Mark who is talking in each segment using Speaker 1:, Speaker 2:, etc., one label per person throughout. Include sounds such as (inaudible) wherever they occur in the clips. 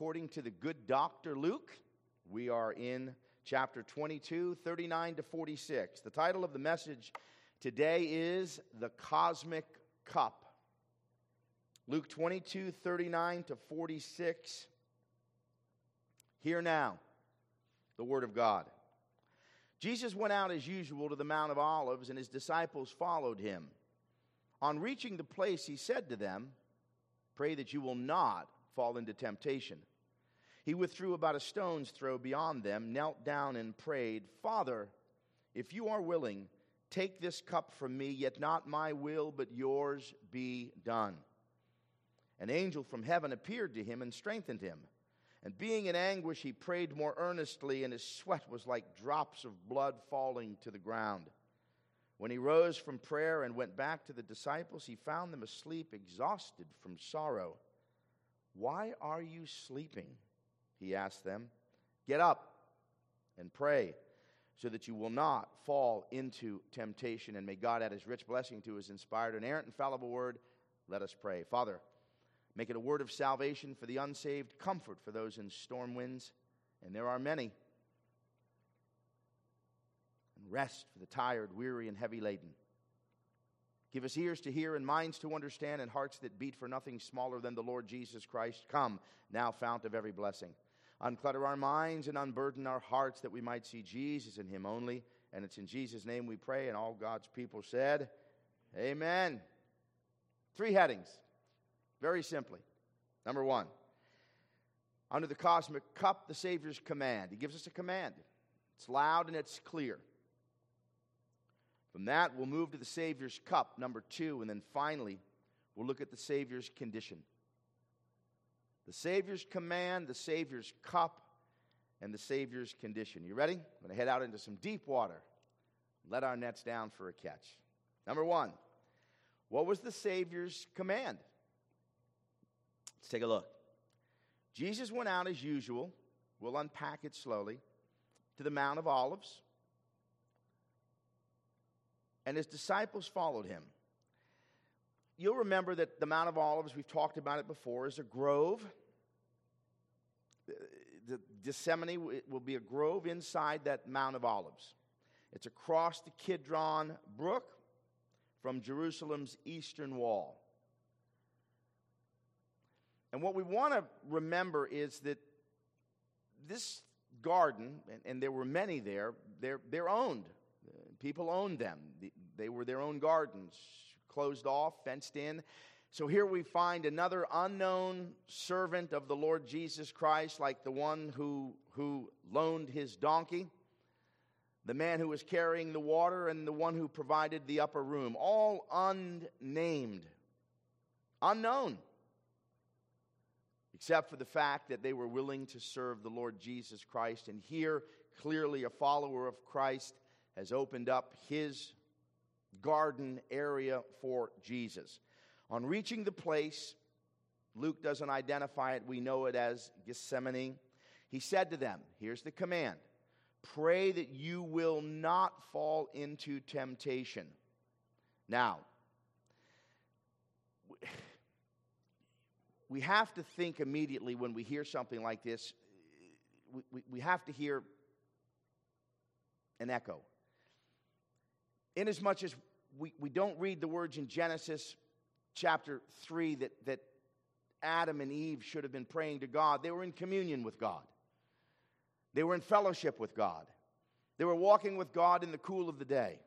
Speaker 1: according to the good doctor Luke. We are in chapter 22, 39 to 46. The title of the message today is The Cosmic Cup. Luke 22, 39 to 46. Hear now the word of God. Jesus went out as usual to the Mount of Olives, and his disciples followed him. On reaching the place, he said to them, Pray that you will not fall into temptation. He withdrew about a stone's throw beyond them, knelt down, and prayed, Father, if you are willing, take this cup from me, yet not my will, but yours be done. An angel from heaven appeared to him and strengthened him. And being in anguish, he prayed more earnestly, and his sweat was like drops of blood falling to the ground. When he rose from prayer and went back to the disciples, he found them asleep, exhausted from sorrow. Why are you sleeping? He asked them. Get up and pray so that you will not fall into temptation. And may God add his rich blessing to his inspired, inerrant, infallible word. Let us pray. Father, make it a word of salvation for the unsaved, comfort for those in storm winds, and there are many and rest for the tired, weary, and heavy laden. Give us ears to hear and minds to understand and hearts that beat for nothing smaller than the Lord Jesus Christ. Come, now, fount of every blessing. Unclutter our minds and unburden our hearts that we might see Jesus and Him only. And it's in Jesus' name we pray, and all God's people said, Amen. Three headings, very simply. Number one, under the cosmic cup, the Savior's command. He gives us a command. It's loud and it's clear. From that, we'll move to the Savior's cup, number two, and then finally, we'll look at the Savior's condition. The Savior's command, the Savior's cup, and the Savior's condition. You ready? I'm going to head out into some deep water. Let our nets down for a catch. Number one, what was the Savior's command? Let's take a look. Jesus went out as usual. We'll unpack it slowly to the Mount of Olives and his disciples followed him. You'll remember that the Mount of Olives, we've talked about it before, is a grove. The Gethsemane will be a grove inside that Mount of Olives. It's across the Kidron Brook from Jerusalem's eastern wall. And what we want to remember is that this garden, and, and there were many there, they're, they're owned People owned them, they were their own gardens, closed off, fenced in. So here we find another unknown servant of the Lord Jesus Christ, like the one who, who loaned his donkey, the man who was carrying the water, and the one who provided the upper room, all unnamed, unknown, except for the fact that they were willing to serve the Lord Jesus Christ. And here, clearly, a follower of Christ has opened up his garden area for Jesus. On reaching the place, Luke doesn't identify it, we know it as Gethsemane. He said to them, Here's the command pray that you will not fall into temptation. Now, we have to think immediately when we hear something like this, we, we, we have to hear an echo inasmuch as we, we don't read the words in Genesis chapter 3 that, that Adam and Eve should have been praying to God, they were in communion with God, they were in fellowship with God, they were walking with God in the cool of the day.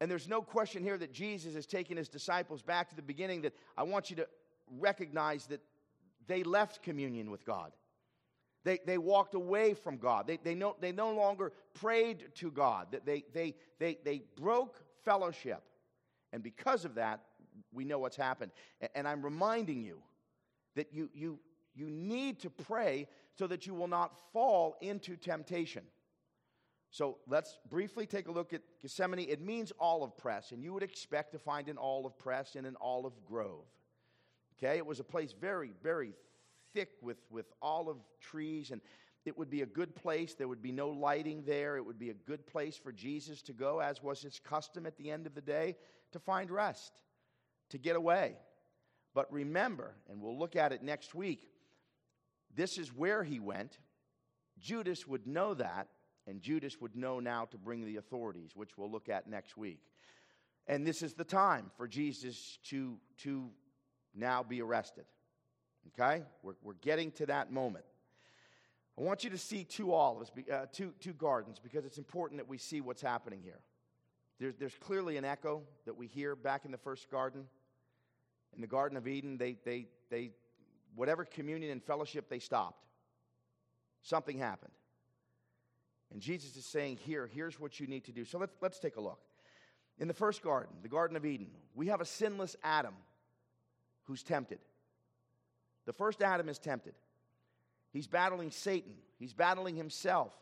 Speaker 1: And there's no question here that Jesus is taking his disciples back to the beginning that I want you to recognize that they left communion with God. They, they walked away from God. They, they, no, they no longer prayed to God. They, they, they, they broke fellowship. And because of that, we know what's happened. And I'm reminding you that you, you, you need to pray so that you will not fall into temptation. So let's briefly take a look at Gethsemane. It means olive press, and you would expect to find an olive press in an olive grove. Okay, it was a place very, very thick with, with olive trees, and it would be a good place. There would be no lighting there. It would be a good place for Jesus to go, as was his custom at the end of the day, to find rest, to get away. But remember, and we'll look at it next week, this is where he went. Judas would know that, and Judas would know now to bring the authorities, which we'll look at next week. And this is the time for Jesus to, to now be arrested. Okay? We're, we're getting to that moment. I want you to see two olives, uh, two, two gardens, because it's important that we see what's happening here. There's, there's clearly an echo that we hear back in the first garden. In the Garden of Eden, they, they, they, whatever communion and fellowship they stopped, something happened. And Jesus is saying, Here, here's what you need to do. So let's, let's take a look. In the first garden, the Garden of Eden, we have a sinless Adam who's tempted. The first Adam is tempted. He's battling Satan, he's battling himself,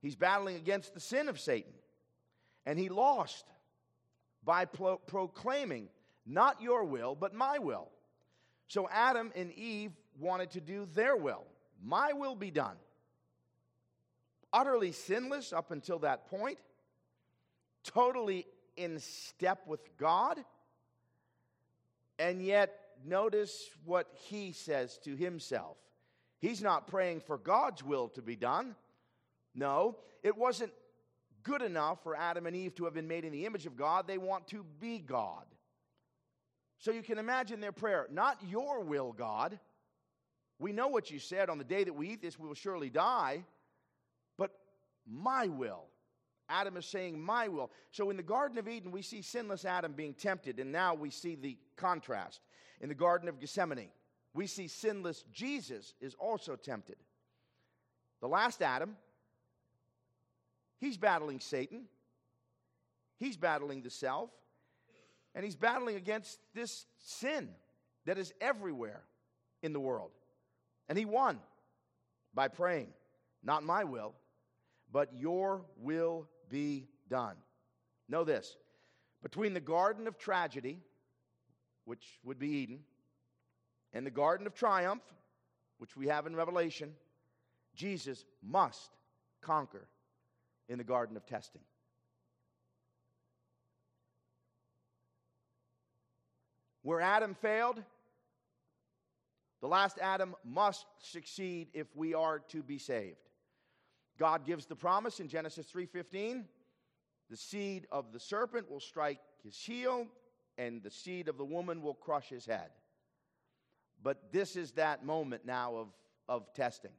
Speaker 1: he's battling against the sin of Satan. And he lost by pro- proclaiming, Not your will, but my will. So Adam and Eve wanted to do their will. My will be done. Utterly sinless up until that point, totally in step with God, and yet notice what he says to himself. He's not praying for God's will to be done. No, it wasn't good enough for Adam and Eve to have been made in the image of God. They want to be God. So you can imagine their prayer not your will, God. We know what you said on the day that we eat this, we will surely die, but my will. Adam is saying, My will. So in the Garden of Eden, we see sinless Adam being tempted, and now we see the contrast. In the Garden of Gethsemane, we see sinless Jesus is also tempted. The last Adam, he's battling Satan, he's battling the self, and he's battling against this sin that is everywhere in the world. And he won by praying, Not my will, but your will be done. Know this between the garden of tragedy, which would be Eden, and the garden of triumph, which we have in Revelation, Jesus must conquer in the garden of testing. Where Adam failed, the last Adam must succeed if we are to be saved. God gives the promise in Genesis 3:15, the seed of the serpent will strike his heel and the seed of the woman will crush his head. But this is that moment now of, of testing.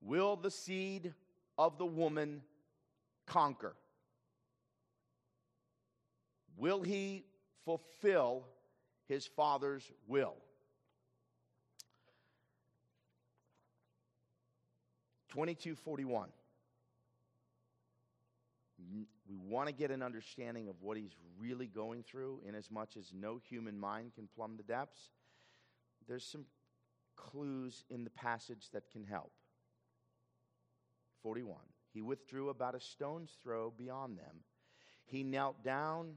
Speaker 1: Will the seed of the woman conquer? Will he fulfill his father's will? 2241. Mm, we want to get an understanding of what he's really going through, in as much as no human mind can plumb the depths. There's some clues in the passage that can help. 41. He withdrew about a stone's throw beyond them. He knelt down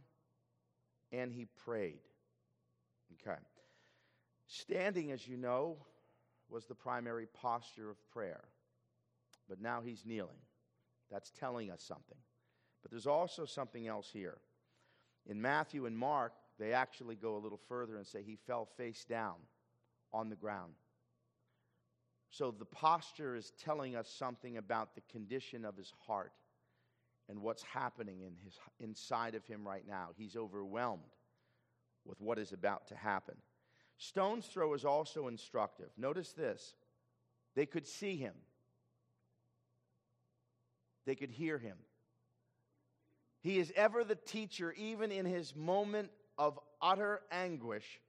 Speaker 1: and he prayed. Okay. Standing, as you know, was the primary posture of prayer but now he's kneeling. That's telling us something. But there's also something else here. In Matthew and Mark, they actually go a little further and say he fell face down on the ground. So the posture is telling us something about the condition of his heart and what's happening in his, inside of him right now. He's overwhelmed with what is about to happen. Stone's throw is also instructive. Notice this they could see him, they could hear him. He is ever the teacher, even in his moment of utter anguish.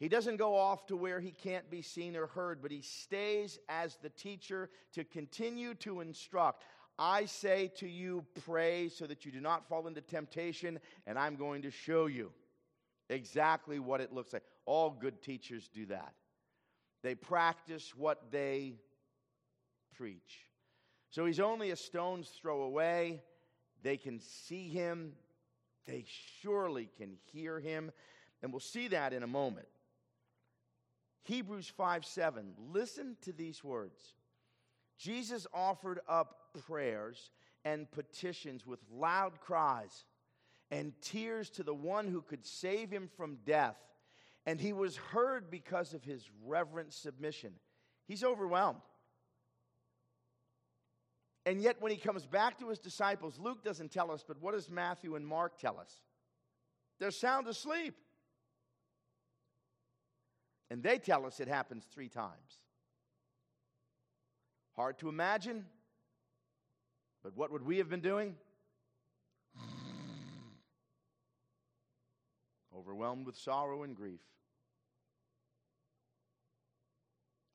Speaker 1: He doesn't go off to where he can't be seen or heard, but he stays as the teacher to continue to instruct. I say to you, pray so that you do not fall into temptation, and I'm going to show you exactly what it looks like. All good teachers do that. They practice what they preach. So he's only a stone's throw away. They can see him, they surely can hear him. And we'll see that in a moment. Hebrews 5 7. Listen to these words. Jesus offered up prayers and petitions with loud cries and tears to the one who could save him from death. And he was heard because of his reverent submission. He's overwhelmed. And yet, when he comes back to his disciples, Luke doesn't tell us, but what does Matthew and Mark tell us? They're sound asleep. And they tell us it happens three times. Hard to imagine, but what would we have been doing? Overwhelmed with sorrow and grief.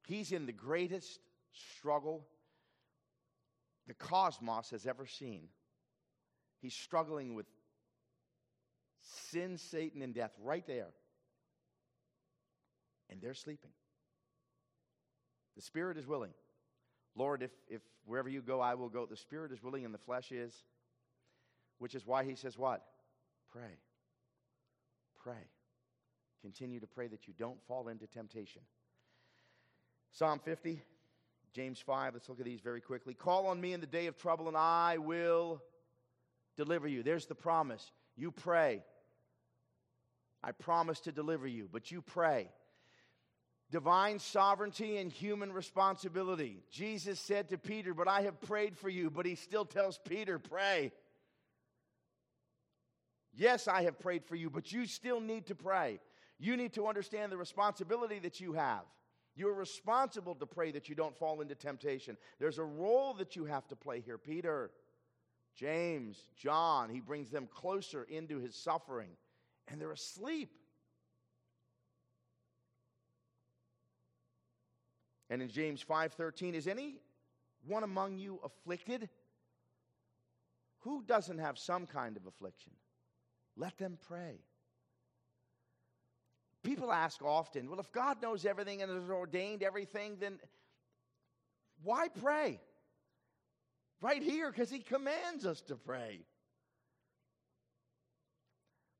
Speaker 1: He's in the greatest struggle the cosmos has ever seen. He's struggling with sin, Satan, and death right there. And they're sleeping. The spirit is willing. Lord, if, if wherever you go, I will go. The spirit is willing and the flesh is. Which is why he says, What? Pray. Pray. Continue to pray that you don't fall into temptation. Psalm 50, James 5, let's look at these very quickly. Call on me in the day of trouble, and I will deliver you. There's the promise. You pray. I promise to deliver you, but you pray. Divine sovereignty and human responsibility. Jesus said to Peter, But I have prayed for you, but he still tells Peter, Pray. Yes, I have prayed for you, but you still need to pray. You need to understand the responsibility that you have. You're responsible to pray that you don't fall into temptation. There's a role that you have to play here. Peter, James, John, he brings them closer into his suffering, and they're asleep. And in James 5:13, is any one among you afflicted? Who doesn't have some kind of affliction? Let them pray. People ask often, well, if God knows everything and has ordained everything, then why pray? Right here, because He commands us to pray.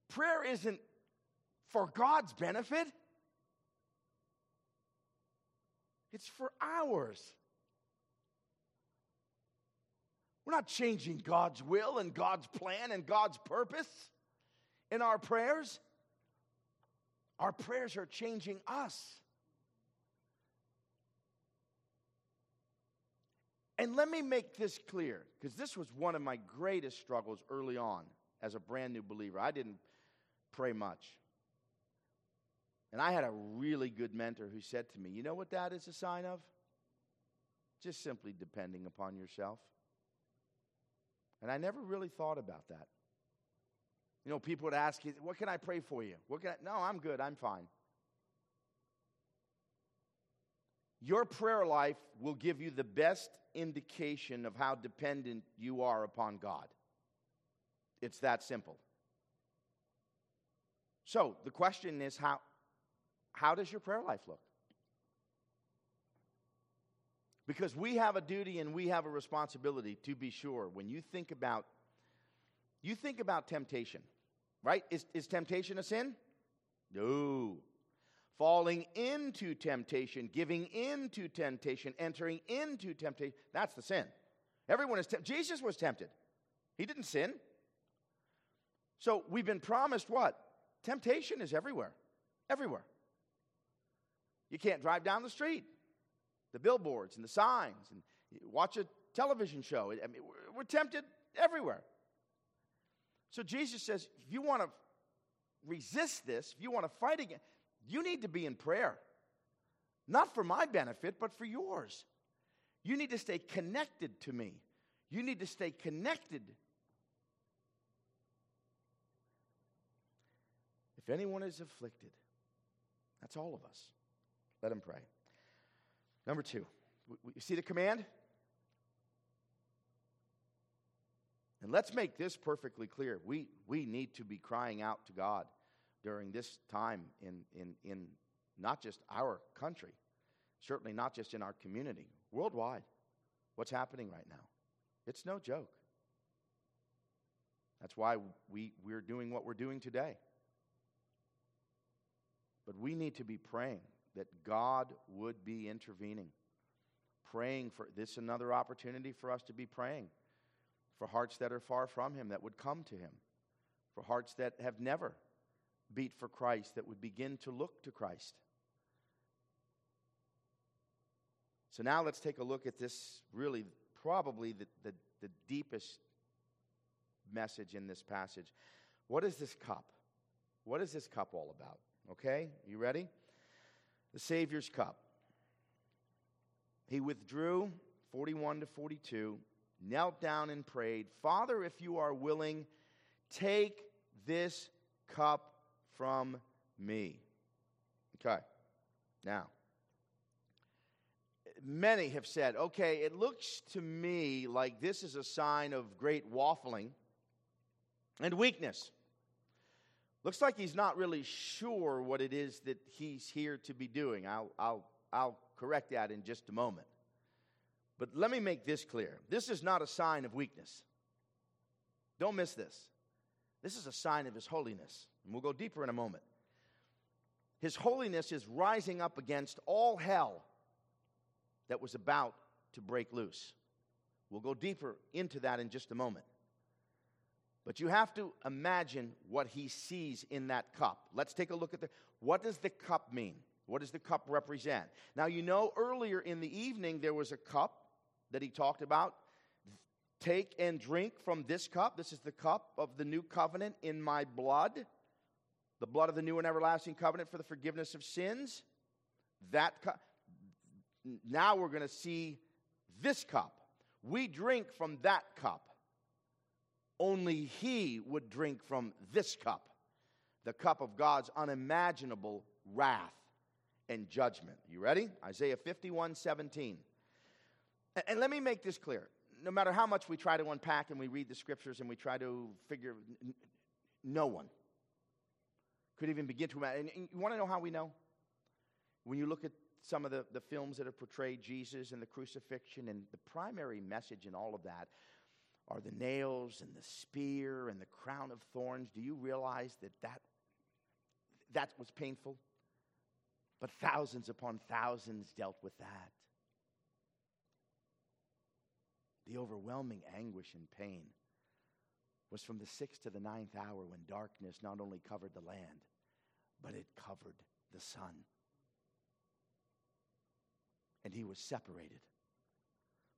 Speaker 1: Prayer isn't for God's benefit, it's for ours. We're not changing God's will and God's plan and God's purpose in our prayers. Our prayers are changing us. And let me make this clear, because this was one of my greatest struggles early on as a brand new believer. I didn't pray much. And I had a really good mentor who said to me, You know what that is a sign of? Just simply depending upon yourself. And I never really thought about that. You know, people would ask you, What can I pray for you? What can I? No, I'm good. I'm fine. Your prayer life will give you the best indication of how dependent you are upon God. It's that simple. So the question is how, how does your prayer life look? Because we have a duty and we have a responsibility to be sure when you think about you think about temptation. Right? Is, is temptation a sin? No. Falling into temptation, giving into temptation, entering into temptation, that's the sin. Everyone is tempted. Jesus was tempted. He didn't sin. So we've been promised what? Temptation is everywhere. Everywhere. You can't drive down the street. The billboards and the signs and watch a television show. I mean, we're tempted everywhere. So Jesus says, if you want to resist this, if you want to fight again, you need to be in prayer. Not for my benefit, but for yours. You need to stay connected to me. You need to stay connected. If anyone is afflicted, that's all of us. Let him pray. Number two, you see the command? And let's make this perfectly clear. We, we need to be crying out to God during this time in, in, in not just our country, certainly not just in our community, worldwide. What's happening right now? It's no joke. That's why we, we're doing what we're doing today. But we need to be praying that God would be intervening. Praying for this another opportunity for us to be praying for hearts that are far from Him that would come to Him, for hearts that have never beat for Christ that would begin to look to Christ. So now let's take a look at this really, probably the, the, the deepest message in this passage. What is this cup? What is this cup all about? Okay, you ready? The Savior's cup. He withdrew 41 to 42, knelt down and prayed, Father, if you are willing, take this cup from me. Okay, now, many have said, okay, it looks to me like this is a sign of great waffling and weakness. Looks like he's not really sure what it is that he's here to be doing. I'll, I'll, I'll correct that in just a moment. But let me make this clear this is not a sign of weakness. Don't miss this. This is a sign of his holiness. And we'll go deeper in a moment. His holiness is rising up against all hell that was about to break loose. We'll go deeper into that in just a moment. But you have to imagine what he sees in that cup. Let's take a look at the what does the cup mean? What does the cup represent? Now you know earlier in the evening there was a cup that he talked about. Take and drink from this cup. This is the cup of the new covenant in my blood, the blood of the new and everlasting covenant for the forgiveness of sins. That cup. Now we're going to see this cup. We drink from that cup. Only he would drink from this cup, the cup of God's unimaginable wrath and judgment. You ready? Isaiah 51 17. And let me make this clear. No matter how much we try to unpack and we read the scriptures and we try to figure, no one could even begin to imagine. And you want to know how we know? When you look at some of the, the films that have portrayed Jesus and the crucifixion, and the primary message in all of that are the nails and the spear and the crown of thorns. Do you realize that that, that was painful? But thousands upon thousands dealt with that. The overwhelming anguish and pain was from the sixth to the ninth hour when darkness not only covered the land, but it covered the sun. And he was separated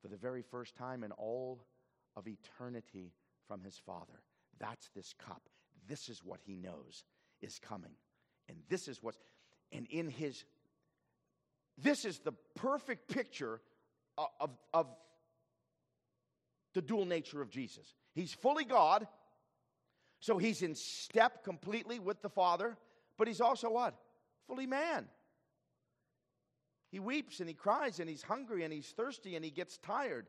Speaker 1: for the very first time in all of eternity from his Father. That's this cup. This is what he knows is coming. And this is what's, and in his, this is the perfect picture of, of, of the dual nature of Jesus. He's fully God, so he's in step completely with the Father, but he's also what? Fully man. He weeps and he cries and he's hungry and he's thirsty and he gets tired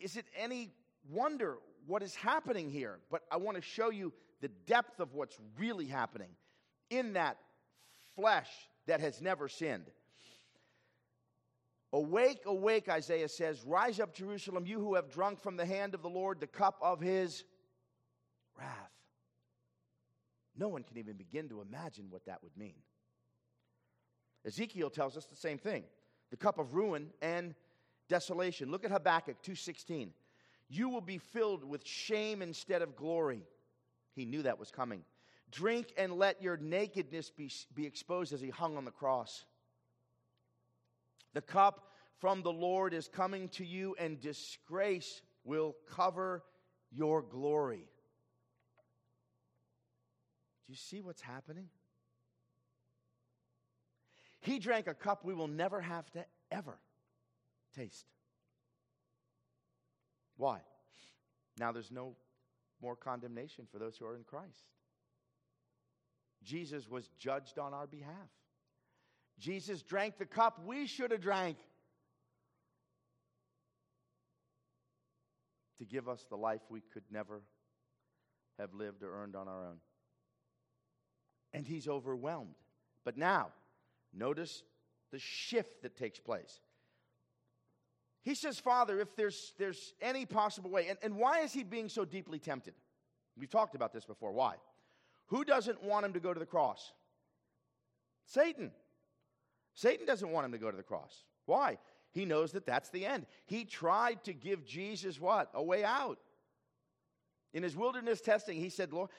Speaker 1: is it any wonder what is happening here? But I want to show you the depth of what's really happening in that flesh that has never sinned. Awake, awake, Isaiah says, rise up, Jerusalem, you who have drunk from the hand of the Lord the cup of his wrath. No one can even begin to imagine what that would mean. Ezekiel tells us the same thing the cup of ruin and desolation. Look at Habakkuk 2:16. You will be filled with shame instead of glory. He knew that was coming. Drink and let your nakedness be, be exposed as he hung on the cross. The cup from the Lord is coming to you, and disgrace will cover your glory. Do you see what's happening? He drank a cup we will never have to ever taste. Why? Now there's no more condemnation for those who are in Christ. Jesus was judged on our behalf. Jesus drank the cup we should have drank to give us the life we could never have lived or earned on our own. And he's overwhelmed. But now, notice the shift that takes place. He says, Father, if there's, there's any possible way, and, and why is he being so deeply tempted? We've talked about this before. Why? Who doesn't want him to go to the cross? Satan. Satan doesn't want him to go to the cross. Why? He knows that that's the end. He tried to give Jesus what? A way out. In his wilderness testing, he said, Lord,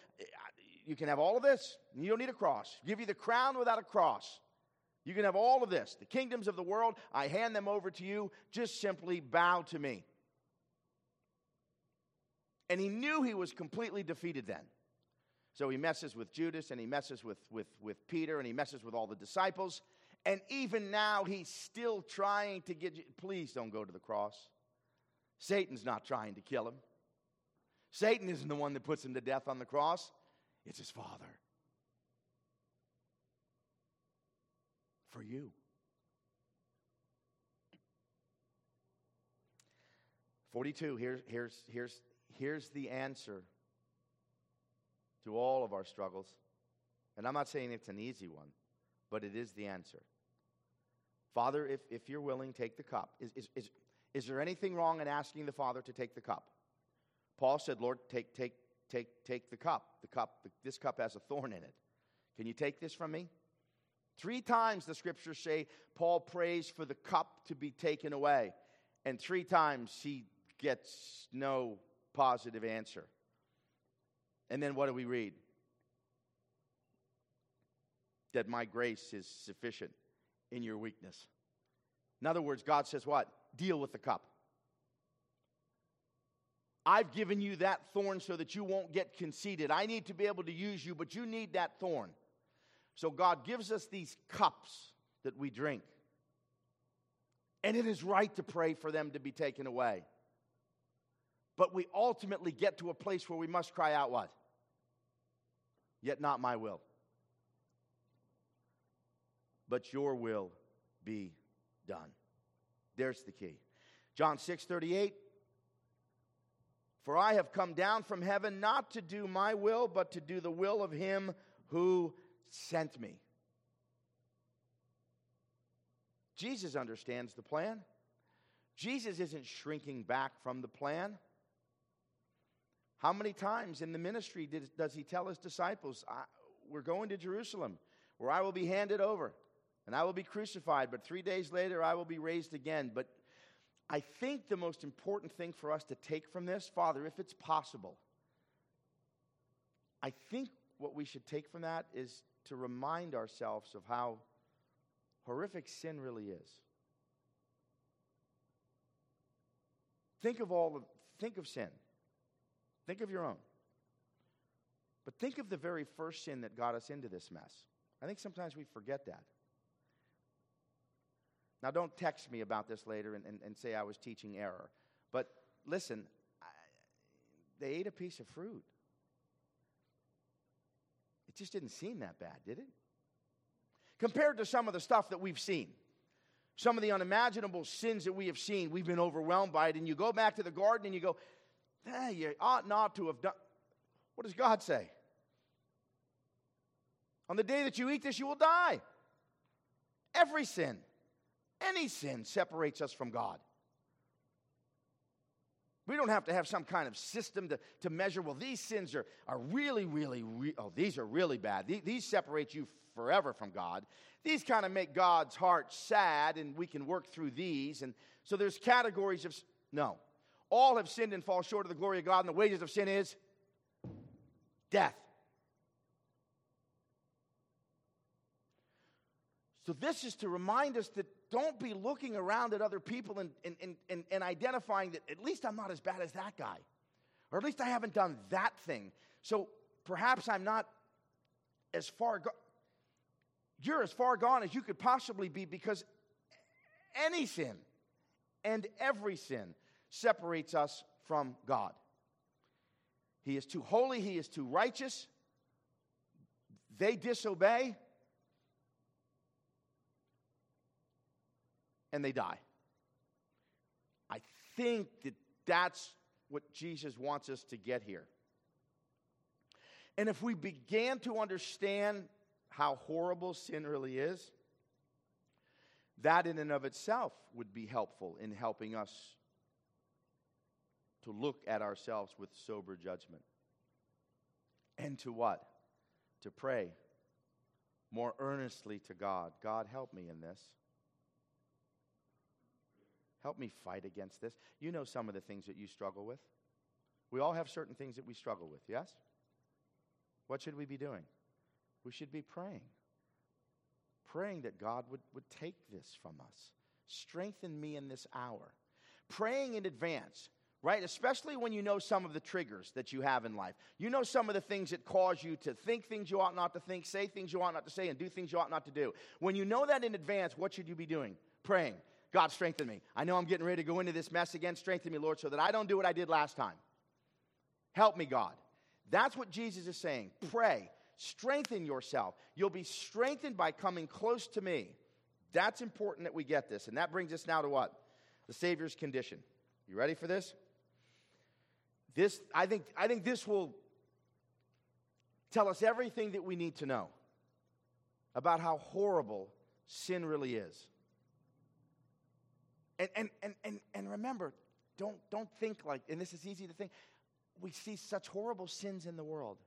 Speaker 1: you can have all of this, you don't need a cross. Give you the crown without a cross. You can have all of this. The kingdoms of the world, I hand them over to you. Just simply bow to me. And he knew he was completely defeated then. So he messes with Judas and he messes with, with, with Peter and he messes with all the disciples. And even now, he's still trying to get you. Please don't go to the cross. Satan's not trying to kill him. Satan isn't the one that puts him to death on the cross, it's his father. For you. 42, here's, here's, here's, here's the answer to all of our struggles. And I'm not saying it's an easy one, but it is the answer. Father, if, if you're willing, take the cup. Is, is, is, is there anything wrong in asking the Father to take the cup? Paul said, Lord, take, take, take, take the cup. The cup, this cup has a thorn in it. Can you take this from me? Three times the scriptures say Paul prays for the cup to be taken away. And three times he gets no positive answer. And then what do we read? That my grace is sufficient in your weakness. In other words, God says, What? Deal with the cup. I've given you that thorn so that you won't get conceited. I need to be able to use you, but you need that thorn. So God gives us these cups that we drink. And it is right to pray for them to be taken away. But we ultimately get to a place where we must cry out, What? Yet not my will, but your will be done. There's the key. John 6 38. For I have come down from heaven not to do my will, but to do the will of him who sent me. Jesus understands the plan. Jesus isn't shrinking back from the plan. How many times in the ministry did, does he tell his disciples, We're going to Jerusalem, where I will be handed over, and I will be crucified, but three days later I will be raised again. But I think the most important thing for us to take from this, Father, if it's possible, I think what we should take from that is to remind ourselves of how horrific sin really is. Think of all of, think of sin. Think of your own. But think of the very first sin that got us into this mess. I think sometimes we forget that. Now, don't text me about this later and, and, and say I was teaching error. But listen, I, they ate a piece of fruit. Just didn't seem that bad, did it? Compared to some of the stuff that we've seen, some of the unimaginable sins that we have seen, we've been overwhelmed by it. And you go back to the garden and you go, you ought not to have done. What does God say? On the day that you eat this, you will die. Every sin, any sin separates us from God. We don't have to have some kind of system to, to measure, well, these sins are, are really, really, re- oh, these are really bad. These, these separate you forever from God. These kind of make God's heart sad, and we can work through these. And so there's categories of, no. All have sinned and fall short of the glory of God, and the wages of sin is death. So, this is to remind us that don't be looking around at other people and, and, and, and, identifying that at least I'm not as bad as that guy, or at least I haven't done that thing. So, perhaps I'm not as far gone. You're as far gone as you could possibly be because any sin and every sin separates us from God. He is too holy, he is too righteous. They disobey and they die. I think that that's what Jesus wants us to get here. And if we began to understand how horrible sin really is, that in and of itself would be helpful in helping us to look at ourselves with sober judgment. And to what? To pray more earnestly to God God, help me in this. Help me fight against this. You know some of the things that you struggle with. We all have certain things that we struggle with, yes? what should we be doing? We should be praying. Praying that God would, would take this from us. Strengthen me in this hour. Praying in advance, right? Especially when you know some of the triggers that you have in life. You know some of the things that cause you to think things you ought not to think, say things you ought not to say, and do things you ought not to do. When you know that in advance, what should you be doing? Praying. God, strengthen me. I know I'm getting ready to go into this mess again. Strengthen me, Lord, so that I don't do what I did last time. Help me, God. That's what Jesus is saying. Pray. Strengthen yourself. You'll be strengthened by coming close to me. That's important that we get this. And that brings us now to what? The Savior's condition. You ready for this? This, I think, I think this will tell us everything that we need to know about how horrible sin really is. And, and, and, and, and remember, don't, don't think like, and this is easy to think, we see such horrible sins in the world.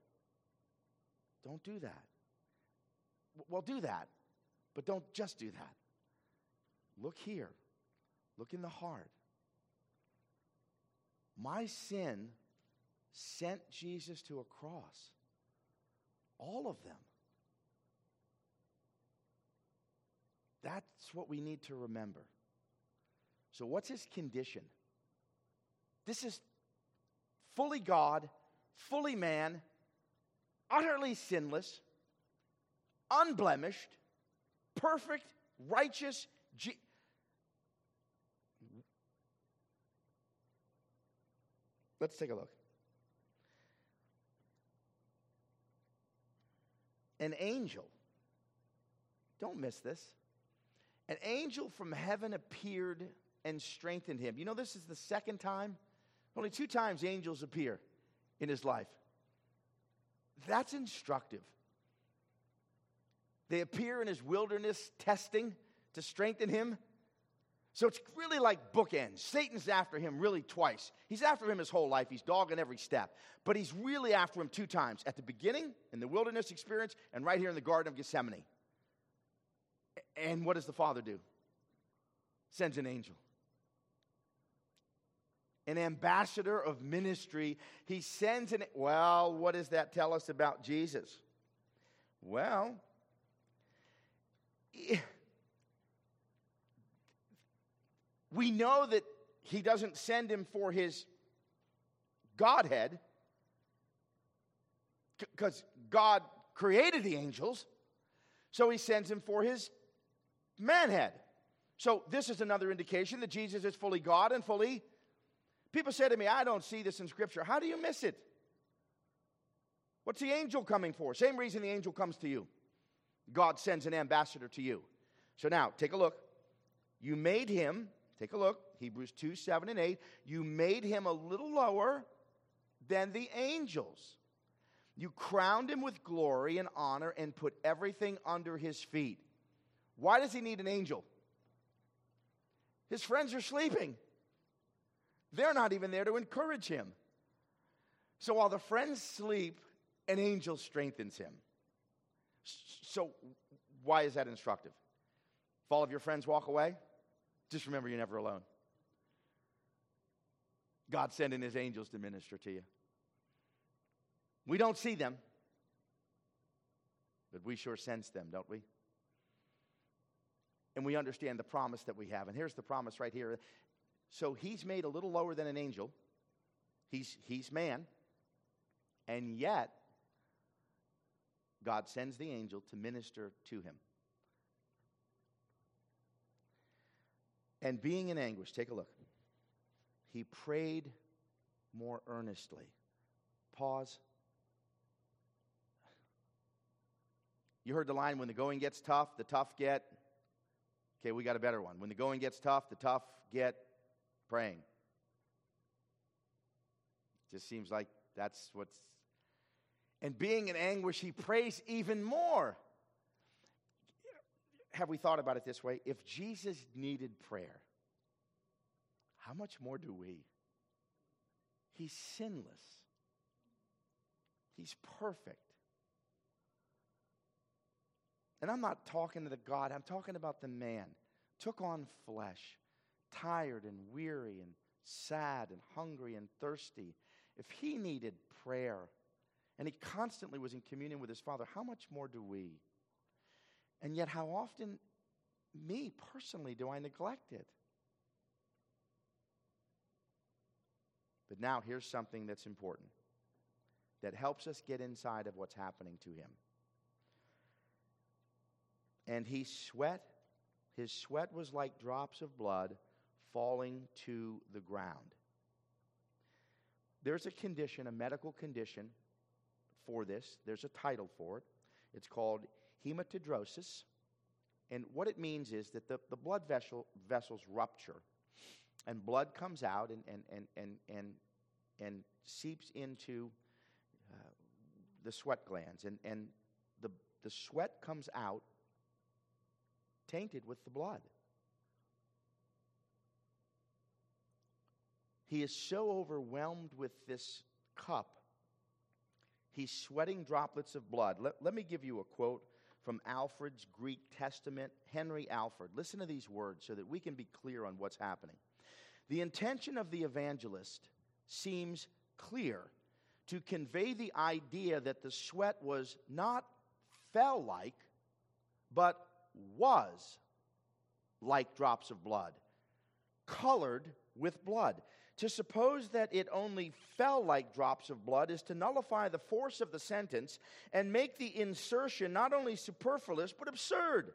Speaker 1: Don't do that. Well, do that, but don't just do that. Look here. Look in the heart. My sin sent Jesus to a cross. All of them. That's what we need to remember. So, what's his condition? This is fully God, fully man, utterly sinless, unblemished, perfect, righteous. G- Let's take a look. An angel, don't miss this. An angel from heaven appeared and strengthened him. You know, this is the second time, only two times angels appear in his life. That's instructive. They appear in his wilderness testing to strengthen him. So it's really like bookends. Satan's after him really twice. He's after him his whole life. He's dogging every step. But he's really after him two times at the beginning, in the wilderness experience, and right here in the Garden of Gethsemane. And what does the Father do? Sends an angel an ambassador of ministry. He sends an, well, what does that tell us about Jesus? Well, we know that he doesn't send him for his Godhead, because God created the angels, so he sends him for his manhead. So, this is another indication that Jesus is fully God and fully People say to me, I don't see this in Scripture. How do you miss it? What's the angel coming for? Same reason the angel comes to you. God sends an ambassador to you. So now, take a look. You made him, take a look, Hebrews 2 7 and 8. You made him a little lower than the angels. You crowned him with glory and honor and put everything under his feet. Why does he need an angel? His friends are sleeping. They're not even there to encourage him. So while the friends sleep, an angel strengthens him. So, why is that instructive? If all of your friends walk away, just remember you're never alone. God sending his angels to minister to you. We don't see them, but we sure sense them, don't we? And we understand the promise that we have. And here's the promise right here so he's made a little lower than an angel. He's, he's man. And yet, God sends the angel to minister to him. And being in anguish, take a look. He prayed more earnestly. Pause. You heard the line when the going gets tough, the tough get. Okay, we got a better one. When the going gets tough, the tough get praying. Just seems like that's what's. And being in anguish, he prays even more. Have we thought about it this way? If Jesus needed prayer, how much more do we? He's sinless, he's perfect. And I'm not talking to the God, I'm talking about the man. Took on flesh tired and weary and sad and hungry and thirsty, if he needed prayer and he constantly was in communion with his Father. How much more do we? And yet, how often, me personally, do I neglect it? But now, here's something that's important that helps us get inside of what's happening to him. And he sweat, his sweat was like drops of blood falling to the ground. There's a condition, a medical condition for this. There's a title for it. It's called hematidrosis. And what it means is that the, the blood vessel, vessels rupture and blood comes out and, and, and, and, and, and seeps into uh, the sweat glands. And, and the, the sweat comes out tainted with the blood. He is so overwhelmed with this cup, he's sweating droplets of blood. Let, let me give you a quote from Alford's Greek Testament, Henry Alford. Listen to these words so that we can be clear on what's happening. The intention of the evangelist seems clear to convey the idea that the sweat was not fell like, but was like drops of blood, colored with blood. To suppose that it only fell like drops of blood is to nullify the force of the sentence and make the insertion not only superfluous, but absurd.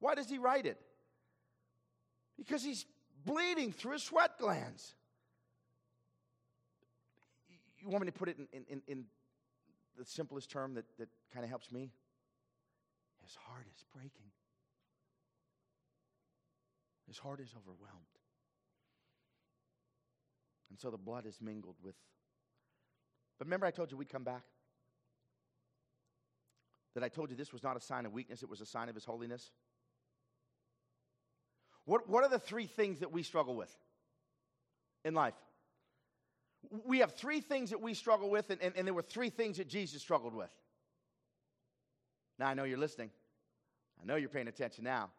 Speaker 1: Why does he write it? Because he's bleeding through his sweat glands. You want me to put it in, in, in the simplest term that, that kind of helps me? His heart is breaking, his heart is overwhelmed. And so the blood is mingled with. But remember, I told you we'd come back? That I told you this was not a sign of weakness, it was a sign of His holiness? What, what are the three things that we struggle with in life? We have three things that we struggle with, and, and, and there were three things that Jesus struggled with. Now, I know you're listening. I know you're paying attention now.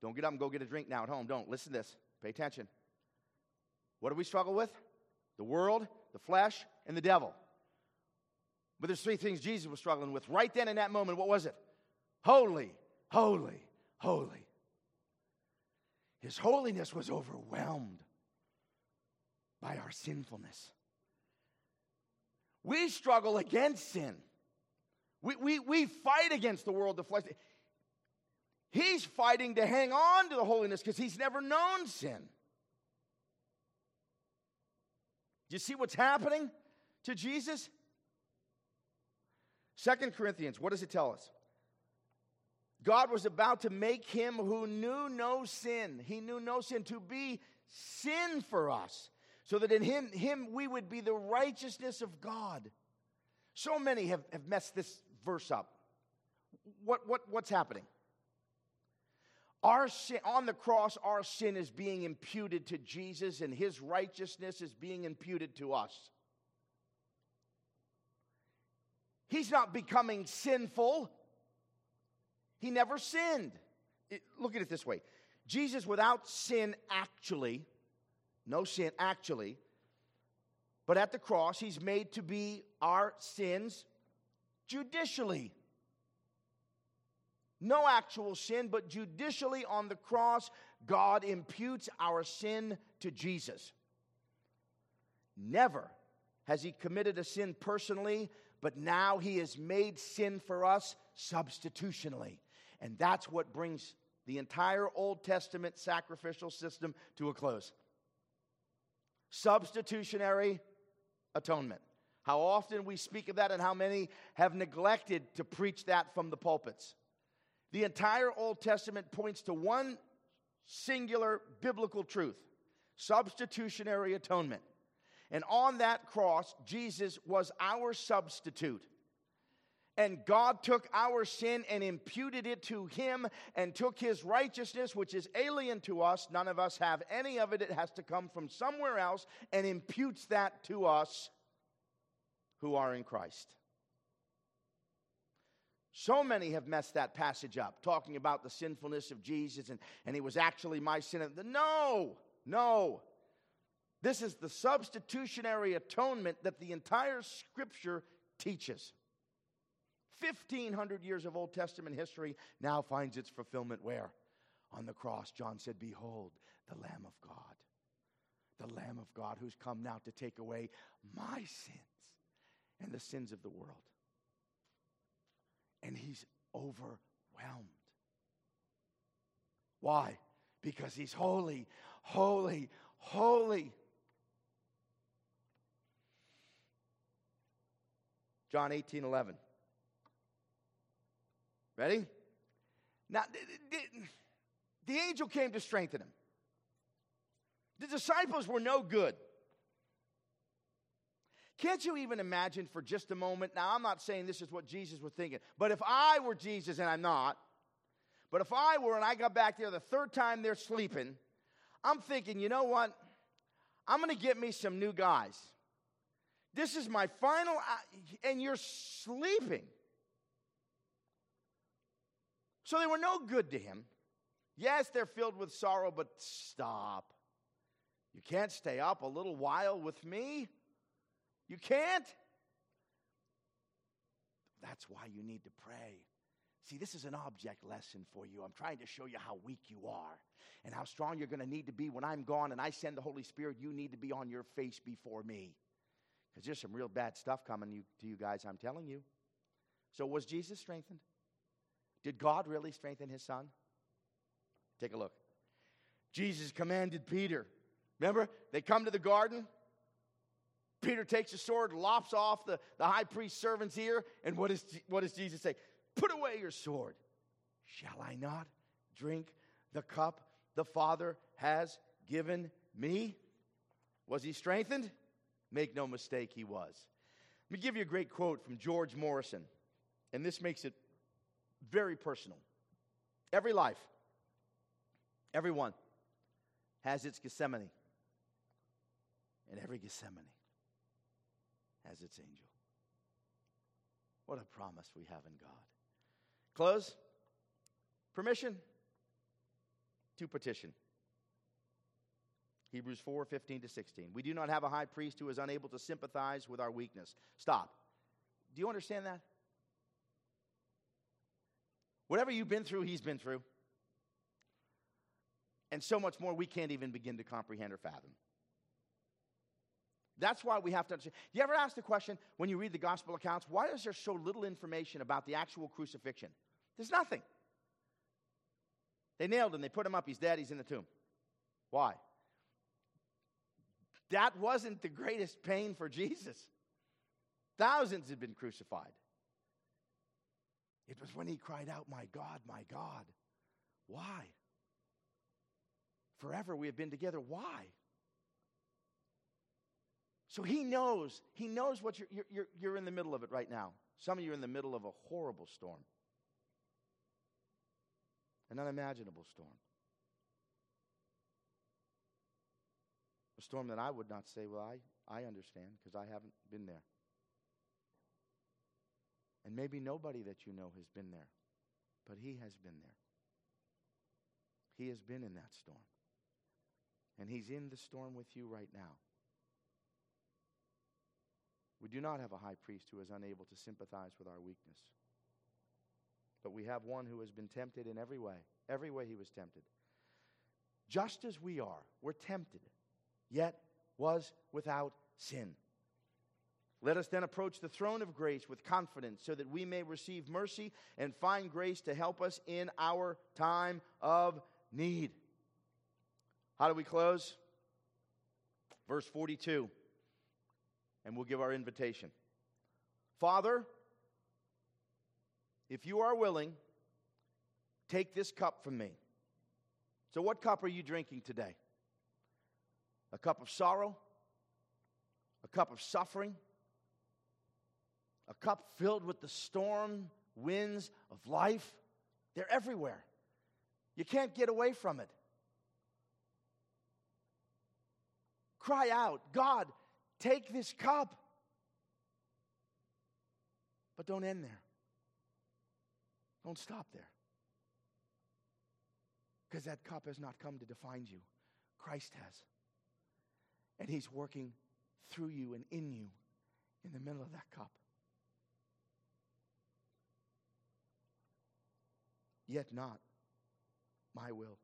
Speaker 1: Don't get up and go get a drink now at home. Don't. Listen to this. Pay attention. What do we struggle with? The world, the flesh, and the devil. But there's three things Jesus was struggling with. Right then in that moment, what was it? Holy, holy, holy. His holiness was overwhelmed by our sinfulness. We struggle against sin. We, we, we fight against the world, the flesh. He's fighting to hang on to the holiness because he's never known sin. Do you see what's happening to Jesus? Second Corinthians, what does it tell us? God was about to make him who knew no sin, he knew no sin, to be sin for us, so that in him, him we would be the righteousness of God. So many have, have messed this verse up. What, what, what's happening? Our sin, on the cross, our sin is being imputed to Jesus, and his righteousness is being imputed to us. He's not becoming sinful. He never sinned. It, look at it this way Jesus, without sin, actually, no sin, actually, but at the cross, he's made to be our sins judicially. No actual sin, but judicially on the cross, God imputes our sin to Jesus. Never has he committed a sin personally, but now he has made sin for us substitutionally. And that's what brings the entire Old Testament sacrificial system to a close. Substitutionary atonement. How often we speak of that, and how many have neglected to preach that from the pulpits. The entire Old Testament points to one singular biblical truth substitutionary atonement. And on that cross, Jesus was our substitute. And God took our sin and imputed it to him and took his righteousness, which is alien to us. None of us have any of it. It has to come from somewhere else and imputes that to us who are in Christ. So many have messed that passage up, talking about the sinfulness of Jesus and, and he was actually my sin. No, no. This is the substitutionary atonement that the entire scripture teaches. 1500 years of Old Testament history now finds its fulfillment where? On the cross. John said, Behold, the Lamb of God. The Lamb of God who's come now to take away my sins and the sins of the world. And he's overwhelmed. Why? Because he's holy, holy, holy. John 18 11. Ready? Now, the angel came to strengthen him. The disciples were no good. Can't you even imagine for just a moment? Now, I'm not saying this is what Jesus was thinking, but if I were Jesus, and I'm not, but if I were and I got back there the third time they're sleeping, I'm thinking, you know what? I'm going to get me some new guys. This is my final, and you're sleeping. So they were no good to him. Yes, they're filled with sorrow, but stop. You can't stay up a little while with me. You can't. That's why you need to pray. See, this is an object lesson for you. I'm trying to show you how weak you are and how strong you're going to need to be when I'm gone and I send the Holy Spirit. You need to be on your face before me because there's some real bad stuff coming to you guys, I'm telling you. So, was Jesus strengthened? Did God really strengthen his son? Take a look. Jesus commanded Peter. Remember, they come to the garden. Peter takes a sword, lops off the, the high priest's servant's ear, and what, is, what does Jesus say? Put away your sword. Shall I not drink the cup the Father has given me? Was he strengthened? Make no mistake, he was. Let me give you a great quote from George Morrison, and this makes it very personal. Every life, everyone has its Gethsemane, and every Gethsemane has its angel. What a promise we have in God. Close. Permission to petition. Hebrews 4 15 to 16. We do not have a high priest who is unable to sympathize with our weakness. Stop. Do you understand that? Whatever you've been through, he's been through. And so much more we can't even begin to comprehend or fathom. That's why we have to understand. You ever ask the question when you read the gospel accounts, why is there so little information about the actual crucifixion? There's nothing. They nailed him, they put him up, he's dead, he's in the tomb. Why? That wasn't the greatest pain for Jesus. Thousands had been crucified. It was when he cried out, My God, my God. Why? Forever we have been together. Why? So he knows, he knows what you're, you're, you're in the middle of it right now. Some of you are in the middle of a horrible storm, an unimaginable storm. A storm that I would not say, well, I, I understand because I haven't been there. And maybe nobody that you know has been there, but he has been there. He has been in that storm. And he's in the storm with you right now. We do not have a high priest who is unable to sympathize with our weakness. But we have one who has been tempted in every way, every way he was tempted. Just as we are, we're tempted, yet was without sin. Let us then approach the throne of grace with confidence so that we may receive mercy and find grace to help us in our time of need. How do we close? Verse 42 and we'll give our invitation. Father, if you are willing, take this cup from me. So, what cup are you drinking today? A cup of sorrow? A cup of suffering? A cup filled with the storm winds of life? They're everywhere. You can't get away from it. Cry out, God, Take this cup. But don't end there. Don't stop there. Because that cup has not come to define you, Christ has. And He's working through you and in you in the middle of that cup. Yet not my will,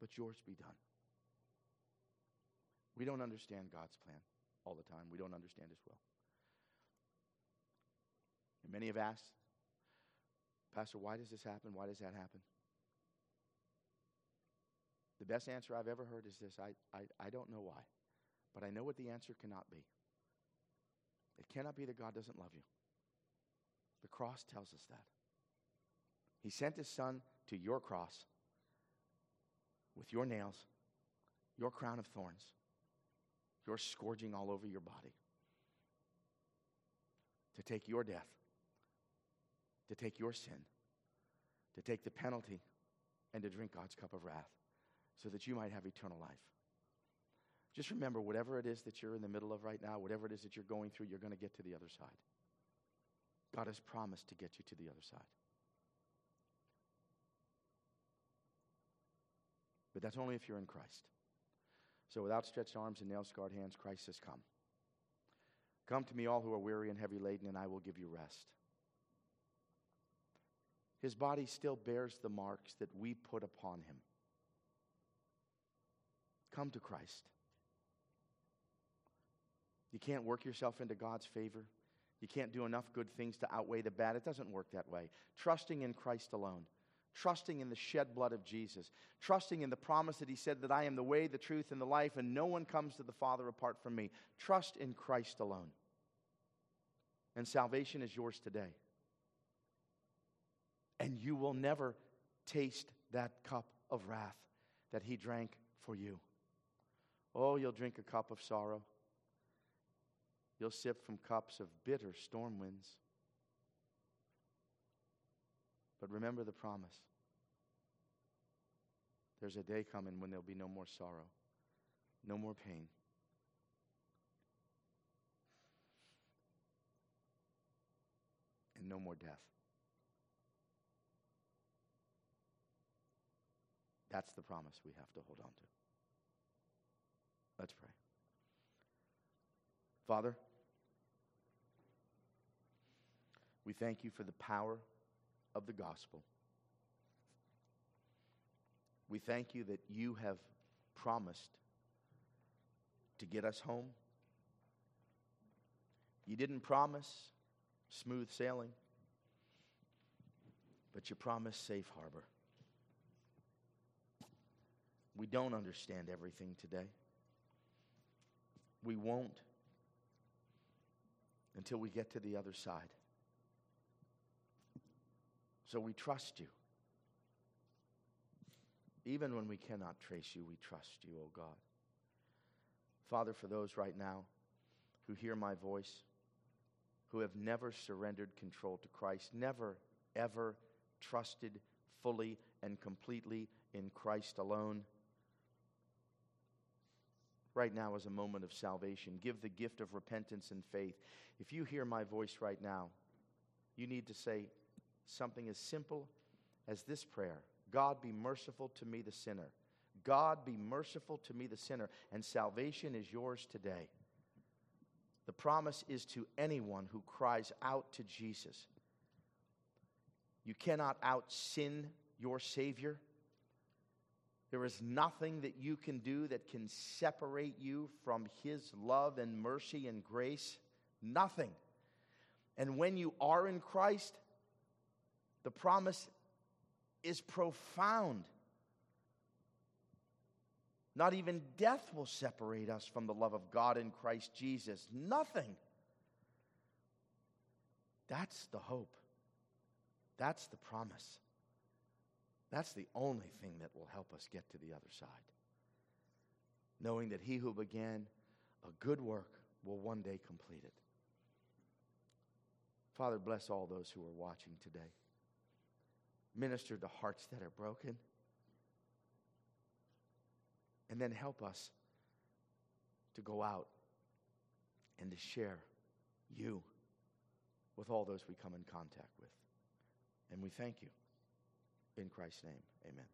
Speaker 1: but yours be done. We don't understand God's plan all the time. We don't understand His will. And many have asked, Pastor, why does this happen? Why does that happen? The best answer I've ever heard is this I, I, I don't know why, but I know what the answer cannot be. It cannot be that God doesn't love you. The cross tells us that. He sent his son to your cross with your nails, your crown of thorns, your scourging all over your body to take your death, to take your sin, to take the penalty, and to drink God's cup of wrath so that you might have eternal life. Just remember, whatever it is that you're in the middle of right now, whatever it is that you're going through, you're going to get to the other side. God has promised to get you to the other side. But that's only if you're in Christ. So, with outstretched arms and nail scarred hands, Christ has come. Come to me, all who are weary and heavy laden, and I will give you rest. His body still bears the marks that we put upon him. Come to Christ. You can't work yourself into God's favor. You can't do enough good things to outweigh the bad. It doesn't work that way. Trusting in Christ alone, trusting in the shed blood of Jesus, trusting in the promise that He said that I am the way, the truth, and the life, and no one comes to the Father apart from me. Trust in Christ alone. And salvation is yours today. And you will never taste that cup of wrath that He drank for you. Oh, you'll drink a cup of sorrow. You'll sip from cups of bitter storm winds. But remember the promise. There's a day coming when there'll be no more sorrow, no more pain. And no more death. That's the promise we have to hold on to. Let's pray. Father, we thank you for the power of the gospel. We thank you that you have promised to get us home. You didn't promise smooth sailing, but you promised safe harbor. We don't understand everything today. We won't until we get to the other side. So we trust you. Even when we cannot trace you, we trust you, O oh God. Father, for those right now who hear my voice, who have never surrendered control to Christ, never, ever trusted fully and completely in Christ alone, right now is a moment of salvation. Give the gift of repentance and faith. If you hear my voice right now, you need to say something as simple as this prayer God be merciful to me, the sinner. God be merciful to me, the sinner. And salvation is yours today. The promise is to anyone who cries out to Jesus. You cannot out sin your Savior. There is nothing that you can do that can separate you from His love and mercy and grace. Nothing. And when you are in Christ, the promise is profound. Not even death will separate us from the love of God in Christ Jesus. Nothing. That's the hope. That's the promise. That's the only thing that will help us get to the other side. Knowing that he who began a good work will one day complete it. Father, bless all those who are watching today. Minister to hearts that are broken. And then help us to go out and to share you with all those we come in contact with. And we thank you. In Christ's name, amen.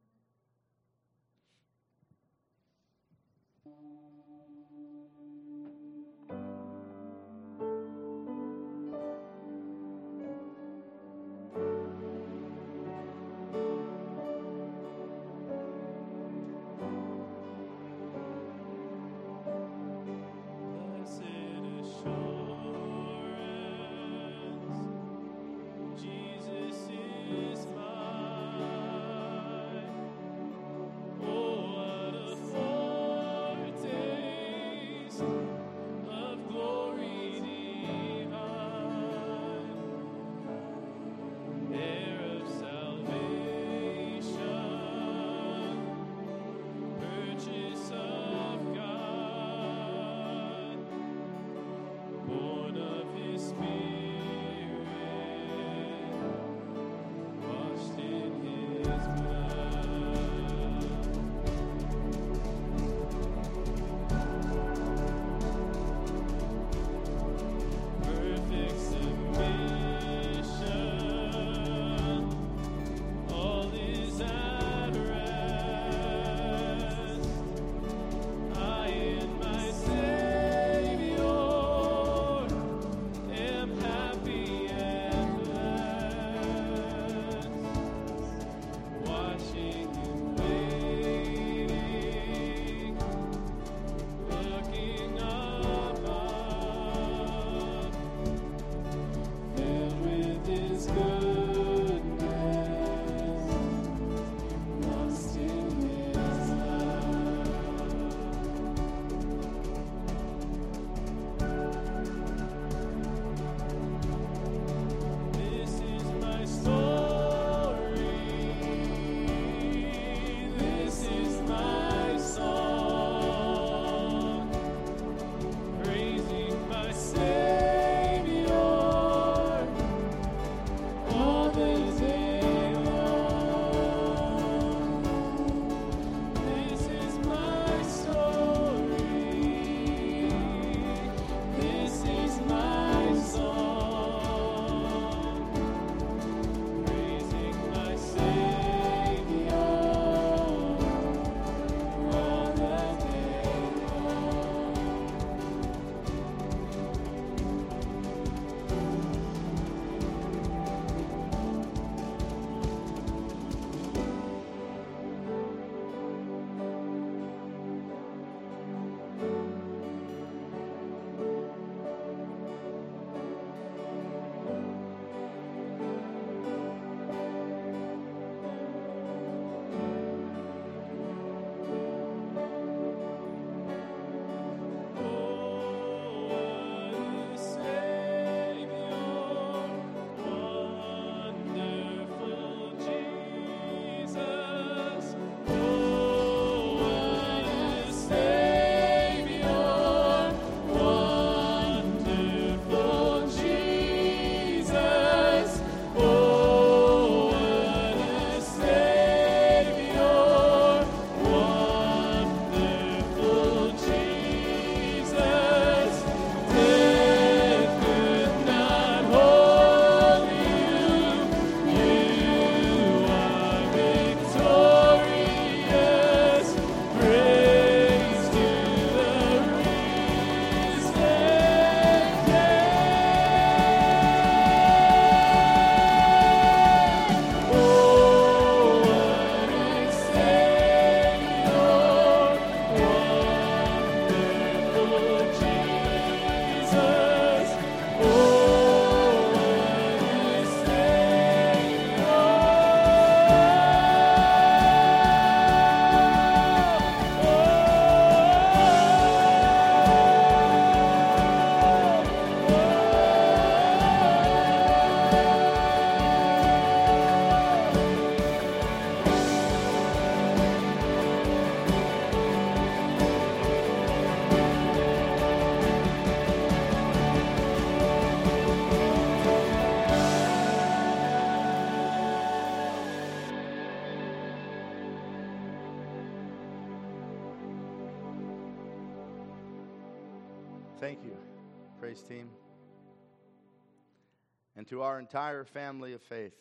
Speaker 1: to our entire family of faith.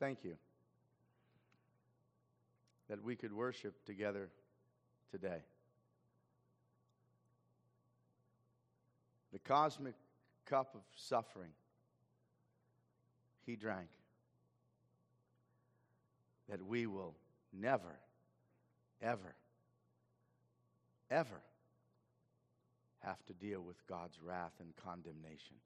Speaker 1: Thank you that we could worship together today. The cosmic cup of suffering he drank, that we will never, ever, ever have to deal with God's wrath and condemnation.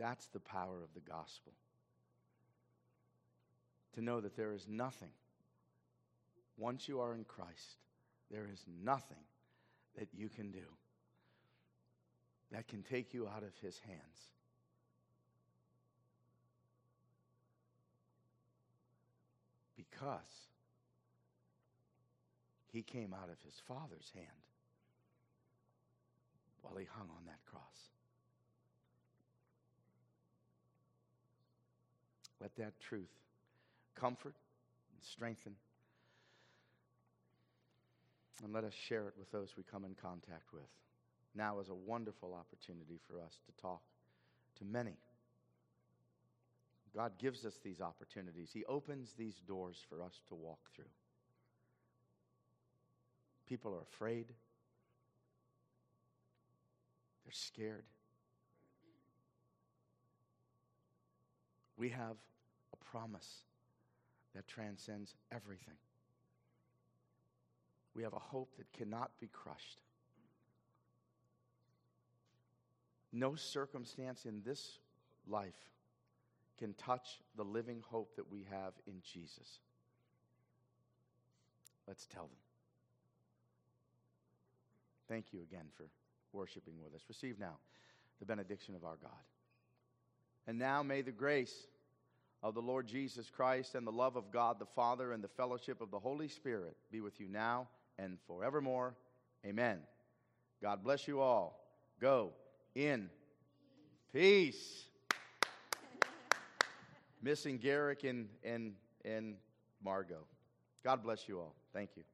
Speaker 1: That's the power of the gospel. To know that there is nothing, once you are in Christ, there is nothing that you can do that can take you out of his hands. Because he came out of his Father's hand while he hung on that cross. Let that truth comfort and strengthen. And let us share it with those we come in contact with. Now is a wonderful opportunity for us to talk to many. God gives us these opportunities, He opens these doors for us to walk through. People are afraid, they're scared. We have a promise that transcends everything. We have a hope that cannot be crushed. No circumstance in this life can touch the living hope that we have in Jesus. Let's tell them. Thank you again for worshiping with us. Receive now the benediction of our God. And now may the grace of the Lord Jesus Christ and the love of God the Father and the fellowship of the Holy Spirit be with you now and forevermore. Amen. God bless you all. Go in peace. (laughs) Missing Garrick and, and, and Margot. God bless you all. Thank you.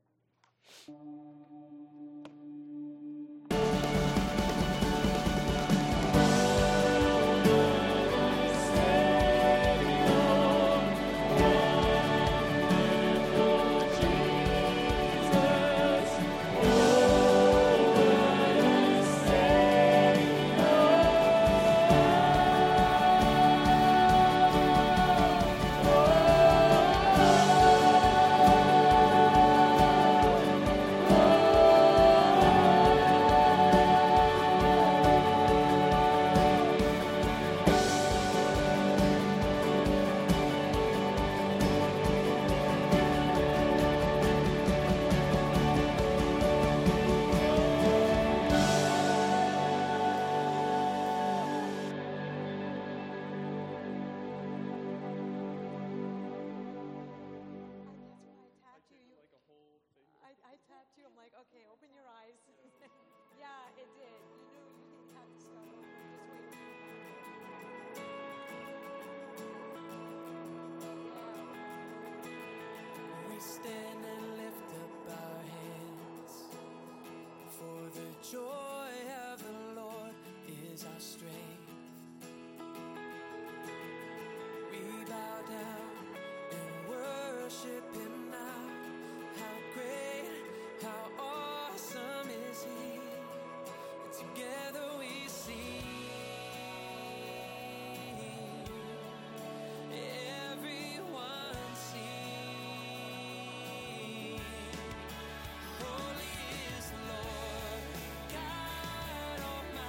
Speaker 1: worship